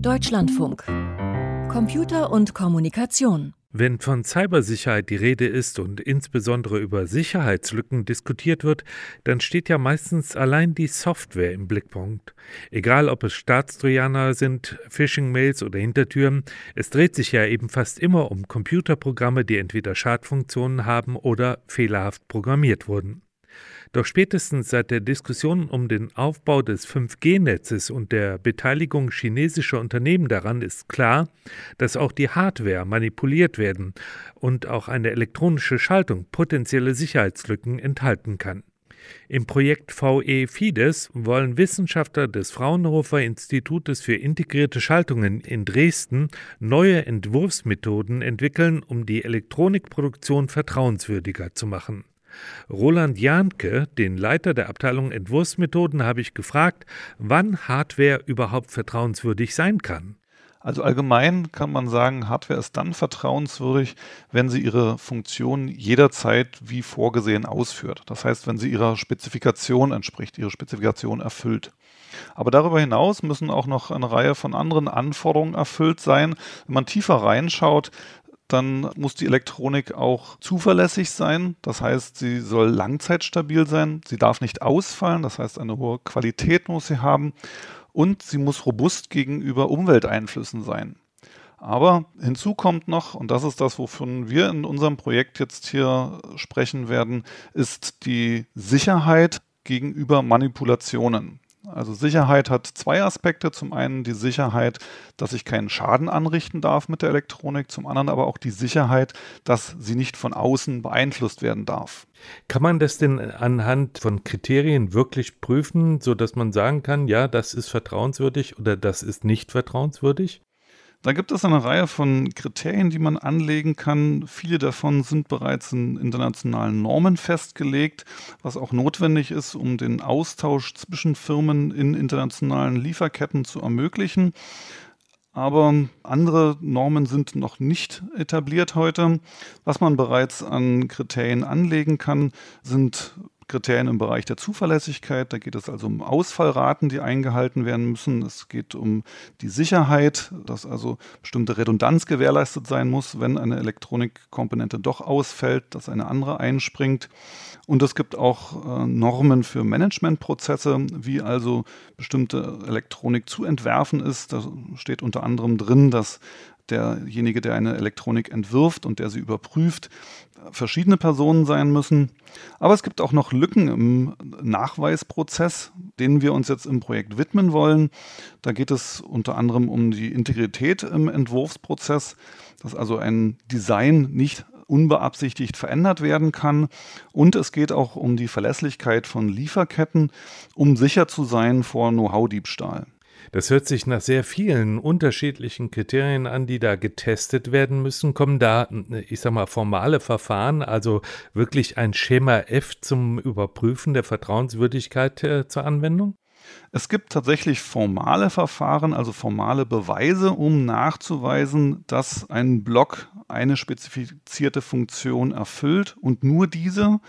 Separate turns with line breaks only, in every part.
Deutschlandfunk. Computer und Kommunikation.
Wenn von Cybersicherheit die Rede ist und insbesondere über Sicherheitslücken diskutiert wird, dann steht ja meistens allein die Software im Blickpunkt. Egal ob es Staatstrojaner sind, Phishing-Mails oder Hintertüren, es dreht sich ja eben fast immer um Computerprogramme, die entweder Schadfunktionen haben oder fehlerhaft programmiert wurden. Doch spätestens seit der Diskussion um den Aufbau des 5G-Netzes und der Beteiligung chinesischer Unternehmen daran ist klar, dass auch die Hardware manipuliert werden und auch eine elektronische Schaltung potenzielle Sicherheitslücken enthalten kann. Im Projekt VE Fides wollen Wissenschaftler des Fraunhofer Institutes für integrierte Schaltungen in Dresden neue Entwurfsmethoden entwickeln, um die Elektronikproduktion vertrauenswürdiger zu machen. Roland Jahnke, den Leiter der Abteilung Entwurfsmethoden, habe ich gefragt, wann Hardware überhaupt vertrauenswürdig sein kann.
Also allgemein kann man sagen, Hardware ist dann vertrauenswürdig, wenn sie ihre Funktion jederzeit wie vorgesehen ausführt. Das heißt, wenn sie ihrer Spezifikation entspricht, ihre Spezifikation erfüllt. Aber darüber hinaus müssen auch noch eine Reihe von anderen Anforderungen erfüllt sein. Wenn man tiefer reinschaut, dann muss die Elektronik auch zuverlässig sein. Das heißt, sie soll langzeitstabil sein. Sie darf nicht ausfallen. Das heißt, eine hohe Qualität muss sie haben. Und sie muss robust gegenüber Umwelteinflüssen sein. Aber hinzu kommt noch, und das ist das, wovon wir in unserem Projekt jetzt hier sprechen werden, ist die Sicherheit gegenüber Manipulationen. Also Sicherheit hat zwei Aspekte. Zum einen die Sicherheit, dass ich keinen Schaden anrichten darf mit der Elektronik, zum anderen aber auch die Sicherheit, dass sie nicht von außen beeinflusst werden darf.
Kann man das denn anhand von Kriterien wirklich prüfen, sodass man sagen kann, ja, das ist vertrauenswürdig oder das ist nicht vertrauenswürdig?
Da gibt es eine Reihe von Kriterien, die man anlegen kann. Viele davon sind bereits in internationalen Normen festgelegt, was auch notwendig ist, um den Austausch zwischen Firmen in internationalen Lieferketten zu ermöglichen. Aber andere Normen sind noch nicht etabliert heute. Was man bereits an Kriterien anlegen kann, sind Kriterien im Bereich der Zuverlässigkeit. Da geht es also um Ausfallraten, die eingehalten werden müssen. Es geht um die Sicherheit, dass also bestimmte Redundanz gewährleistet sein muss, wenn eine Elektronikkomponente doch ausfällt, dass eine andere einspringt. Und es gibt auch äh, Normen für Managementprozesse, wie also bestimmte Elektronik zu entwerfen ist. Da steht unter anderem drin, dass derjenige, der eine Elektronik entwirft und der sie überprüft, verschiedene Personen sein müssen. Aber es gibt auch noch Lücken im Nachweisprozess, denen wir uns jetzt im Projekt widmen wollen. Da geht es unter anderem um die Integrität im Entwurfsprozess, dass also ein Design nicht unbeabsichtigt verändert werden kann. Und es geht auch um die Verlässlichkeit von Lieferketten, um sicher zu sein vor Know-how-Diebstahl.
Das hört sich nach sehr vielen unterschiedlichen Kriterien an, die da getestet werden müssen. Kommen da, ich sag mal, formale Verfahren, also wirklich ein Schema F zum Überprüfen der Vertrauenswürdigkeit äh, zur Anwendung?
Es gibt tatsächlich formale Verfahren, also formale Beweise, um nachzuweisen, dass ein Block eine spezifizierte Funktion erfüllt und nur diese.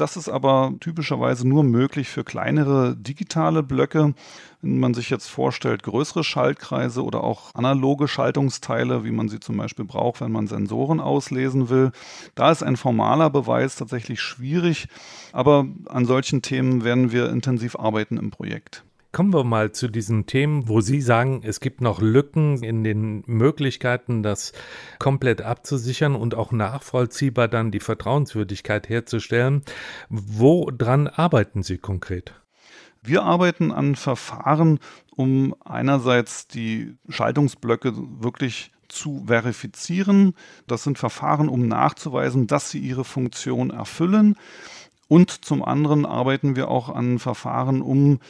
Das ist aber typischerweise nur möglich für kleinere digitale Blöcke. Wenn man sich jetzt vorstellt, größere Schaltkreise oder auch analoge Schaltungsteile, wie man sie zum Beispiel braucht, wenn man Sensoren auslesen will, da ist ein formaler Beweis tatsächlich schwierig. Aber an solchen Themen werden wir intensiv arbeiten im Projekt.
Kommen wir mal zu diesen Themen, wo Sie sagen, es gibt noch Lücken in den Möglichkeiten, das komplett abzusichern und auch nachvollziehbar dann die Vertrauenswürdigkeit herzustellen. Woran arbeiten Sie konkret?
Wir arbeiten an Verfahren, um einerseits die Schaltungsblöcke wirklich zu verifizieren. Das sind Verfahren, um nachzuweisen, dass sie ihre Funktion erfüllen. Und zum anderen arbeiten wir auch an Verfahren, um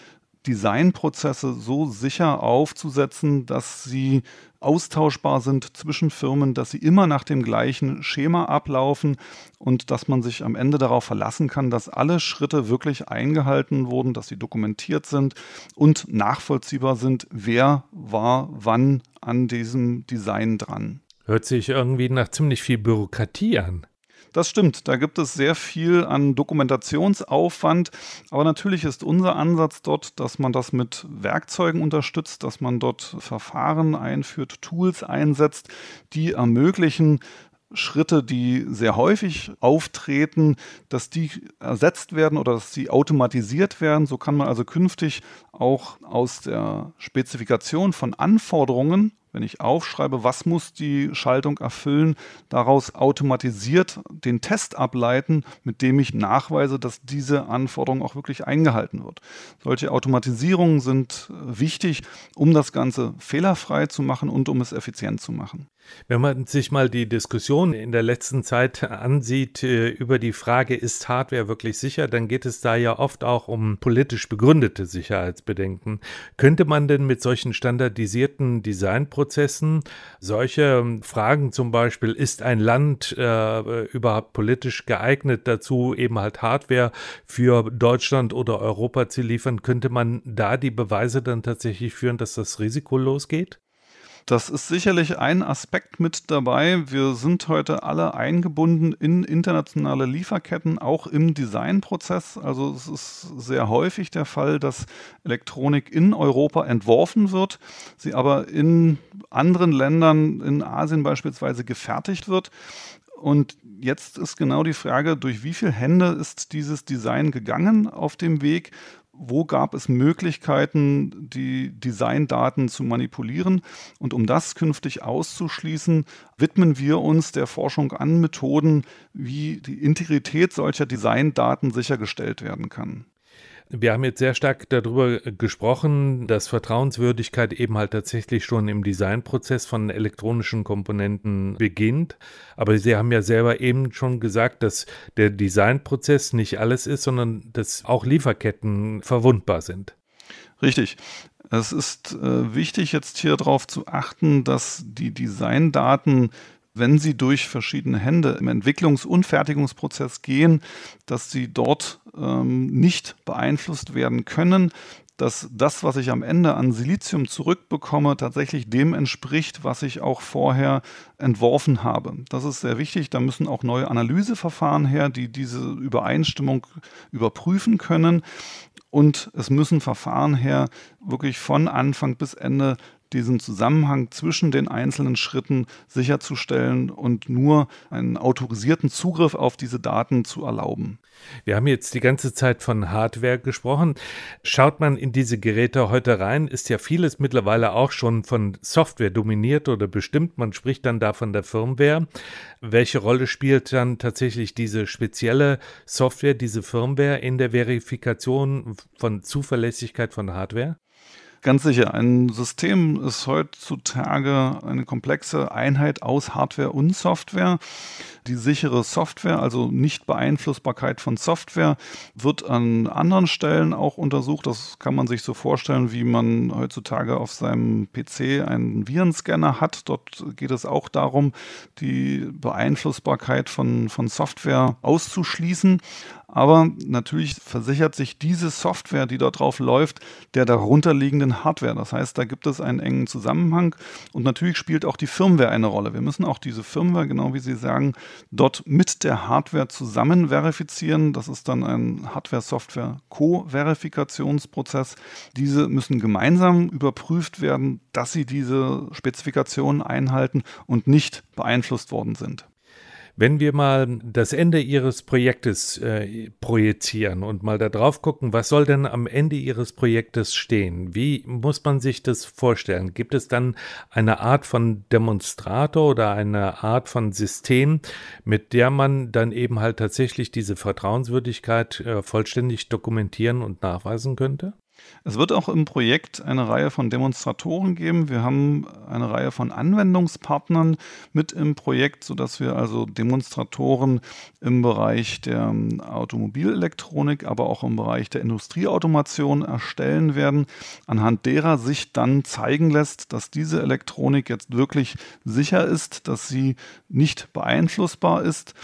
Designprozesse so sicher aufzusetzen, dass sie austauschbar sind zwischen Firmen, dass sie immer nach dem gleichen Schema ablaufen und dass man sich am Ende darauf verlassen kann, dass alle Schritte wirklich eingehalten wurden, dass sie dokumentiert sind und nachvollziehbar sind, wer war wann an diesem Design dran.
Hört sich irgendwie nach ziemlich viel Bürokratie an.
Das stimmt, da gibt es sehr viel an Dokumentationsaufwand, aber natürlich ist unser Ansatz dort, dass man das mit Werkzeugen unterstützt, dass man dort Verfahren einführt, Tools einsetzt, die ermöglichen, Schritte, die sehr häufig auftreten, dass die ersetzt werden oder dass sie automatisiert werden. So kann man also künftig auch aus der Spezifikation von Anforderungen wenn ich aufschreibe, was muss die Schaltung erfüllen, daraus automatisiert den Test ableiten, mit dem ich nachweise, dass diese Anforderung auch wirklich eingehalten wird. Solche Automatisierungen sind wichtig, um das Ganze fehlerfrei zu machen und um es effizient zu machen.
Wenn man sich mal die Diskussion in der letzten Zeit ansieht äh, über die Frage, ist Hardware wirklich sicher, dann geht es da ja oft auch um politisch begründete Sicherheitsbedenken. Könnte man denn mit solchen standardisierten Designprozessen solche ähm, Fragen zum Beispiel, ist ein Land äh, überhaupt politisch geeignet dazu, eben halt Hardware für Deutschland oder Europa zu liefern, könnte man da die Beweise dann tatsächlich führen, dass das Risiko losgeht?
Das ist sicherlich ein Aspekt mit dabei. Wir sind heute alle eingebunden in internationale Lieferketten, auch im Designprozess. Also es ist sehr häufig der Fall, dass Elektronik in Europa entworfen wird, sie aber in anderen Ländern, in Asien beispielsweise, gefertigt wird. Und jetzt ist genau die Frage, durch wie viele Hände ist dieses Design gegangen auf dem Weg? Wo gab es Möglichkeiten, die Designdaten zu manipulieren. Und um das künftig auszuschließen, widmen wir uns der Forschung an Methoden, wie die Integrität solcher Designdaten sichergestellt werden kann.
Wir haben jetzt sehr stark darüber gesprochen, dass Vertrauenswürdigkeit eben halt tatsächlich schon im Designprozess von elektronischen Komponenten beginnt. Aber Sie haben ja selber eben schon gesagt, dass der Designprozess nicht alles ist, sondern dass auch Lieferketten verwundbar sind.
Richtig. Es ist äh, wichtig, jetzt hier darauf zu achten, dass die Designdaten wenn sie durch verschiedene Hände im Entwicklungs- und Fertigungsprozess gehen, dass sie dort ähm, nicht beeinflusst werden können, dass das, was ich am Ende an Silizium zurückbekomme, tatsächlich dem entspricht, was ich auch vorher entworfen habe. Das ist sehr wichtig. Da müssen auch neue Analyseverfahren her, die diese Übereinstimmung überprüfen können. Und es müssen Verfahren her, wirklich von Anfang bis Ende diesen Zusammenhang zwischen den einzelnen Schritten sicherzustellen und nur einen autorisierten Zugriff auf diese Daten zu erlauben.
Wir haben jetzt die ganze Zeit von Hardware gesprochen. Schaut man in diese Geräte heute rein, ist ja vieles mittlerweile auch schon von Software dominiert oder bestimmt. Man spricht dann da von der Firmware. Welche Rolle spielt dann tatsächlich diese spezielle Software, diese Firmware in der Verifikation von Zuverlässigkeit von Hardware?
Ganz sicher, ein System ist heutzutage eine komplexe Einheit aus Hardware und Software. Die sichere Software, also Nicht-Beeinflussbarkeit von Software, wird an anderen Stellen auch untersucht. Das kann man sich so vorstellen, wie man heutzutage auf seinem PC einen Virenscanner hat. Dort geht es auch darum, die Beeinflussbarkeit von, von Software auszuschließen. Aber natürlich versichert sich diese Software, die dort drauf läuft, der darunterliegenden Hardware. Das heißt, da gibt es einen engen Zusammenhang und natürlich spielt auch die Firmware eine Rolle. Wir müssen auch diese Firmware, genau wie Sie sagen, dort mit der Hardware zusammen verifizieren. Das ist dann ein Hardware-Software-Co-Verifikationsprozess. Diese müssen gemeinsam überprüft werden, dass sie diese Spezifikationen einhalten und nicht beeinflusst worden sind.
Wenn wir mal das Ende Ihres Projektes äh, projizieren und mal da drauf gucken, was soll denn am Ende Ihres Projektes stehen? Wie muss man sich das vorstellen? Gibt es dann eine Art von Demonstrator oder eine Art von System, mit der man dann eben halt tatsächlich diese Vertrauenswürdigkeit äh, vollständig dokumentieren und nachweisen könnte?
Es wird auch im Projekt eine Reihe von Demonstratoren geben. Wir haben eine Reihe von Anwendungspartnern mit im Projekt, sodass wir also Demonstratoren im Bereich der Automobilelektronik, aber auch im Bereich der Industrieautomation erstellen werden, anhand derer sich dann zeigen lässt, dass diese Elektronik jetzt wirklich sicher ist, dass sie nicht beeinflussbar ist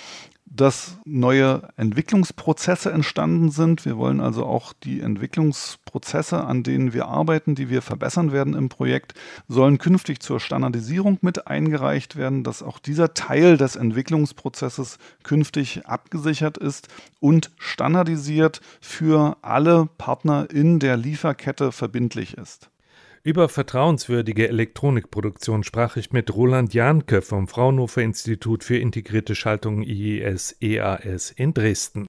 dass neue Entwicklungsprozesse entstanden sind. Wir wollen also auch die Entwicklungsprozesse, an denen wir arbeiten, die wir verbessern werden im Projekt, sollen künftig zur Standardisierung mit eingereicht werden, dass auch dieser Teil des Entwicklungsprozesses künftig abgesichert ist und standardisiert für alle Partner in der Lieferkette verbindlich ist.
Über vertrauenswürdige Elektronikproduktion sprach ich mit Roland Jahnke vom Fraunhofer Institut für integrierte Schaltung IIS EAS in Dresden.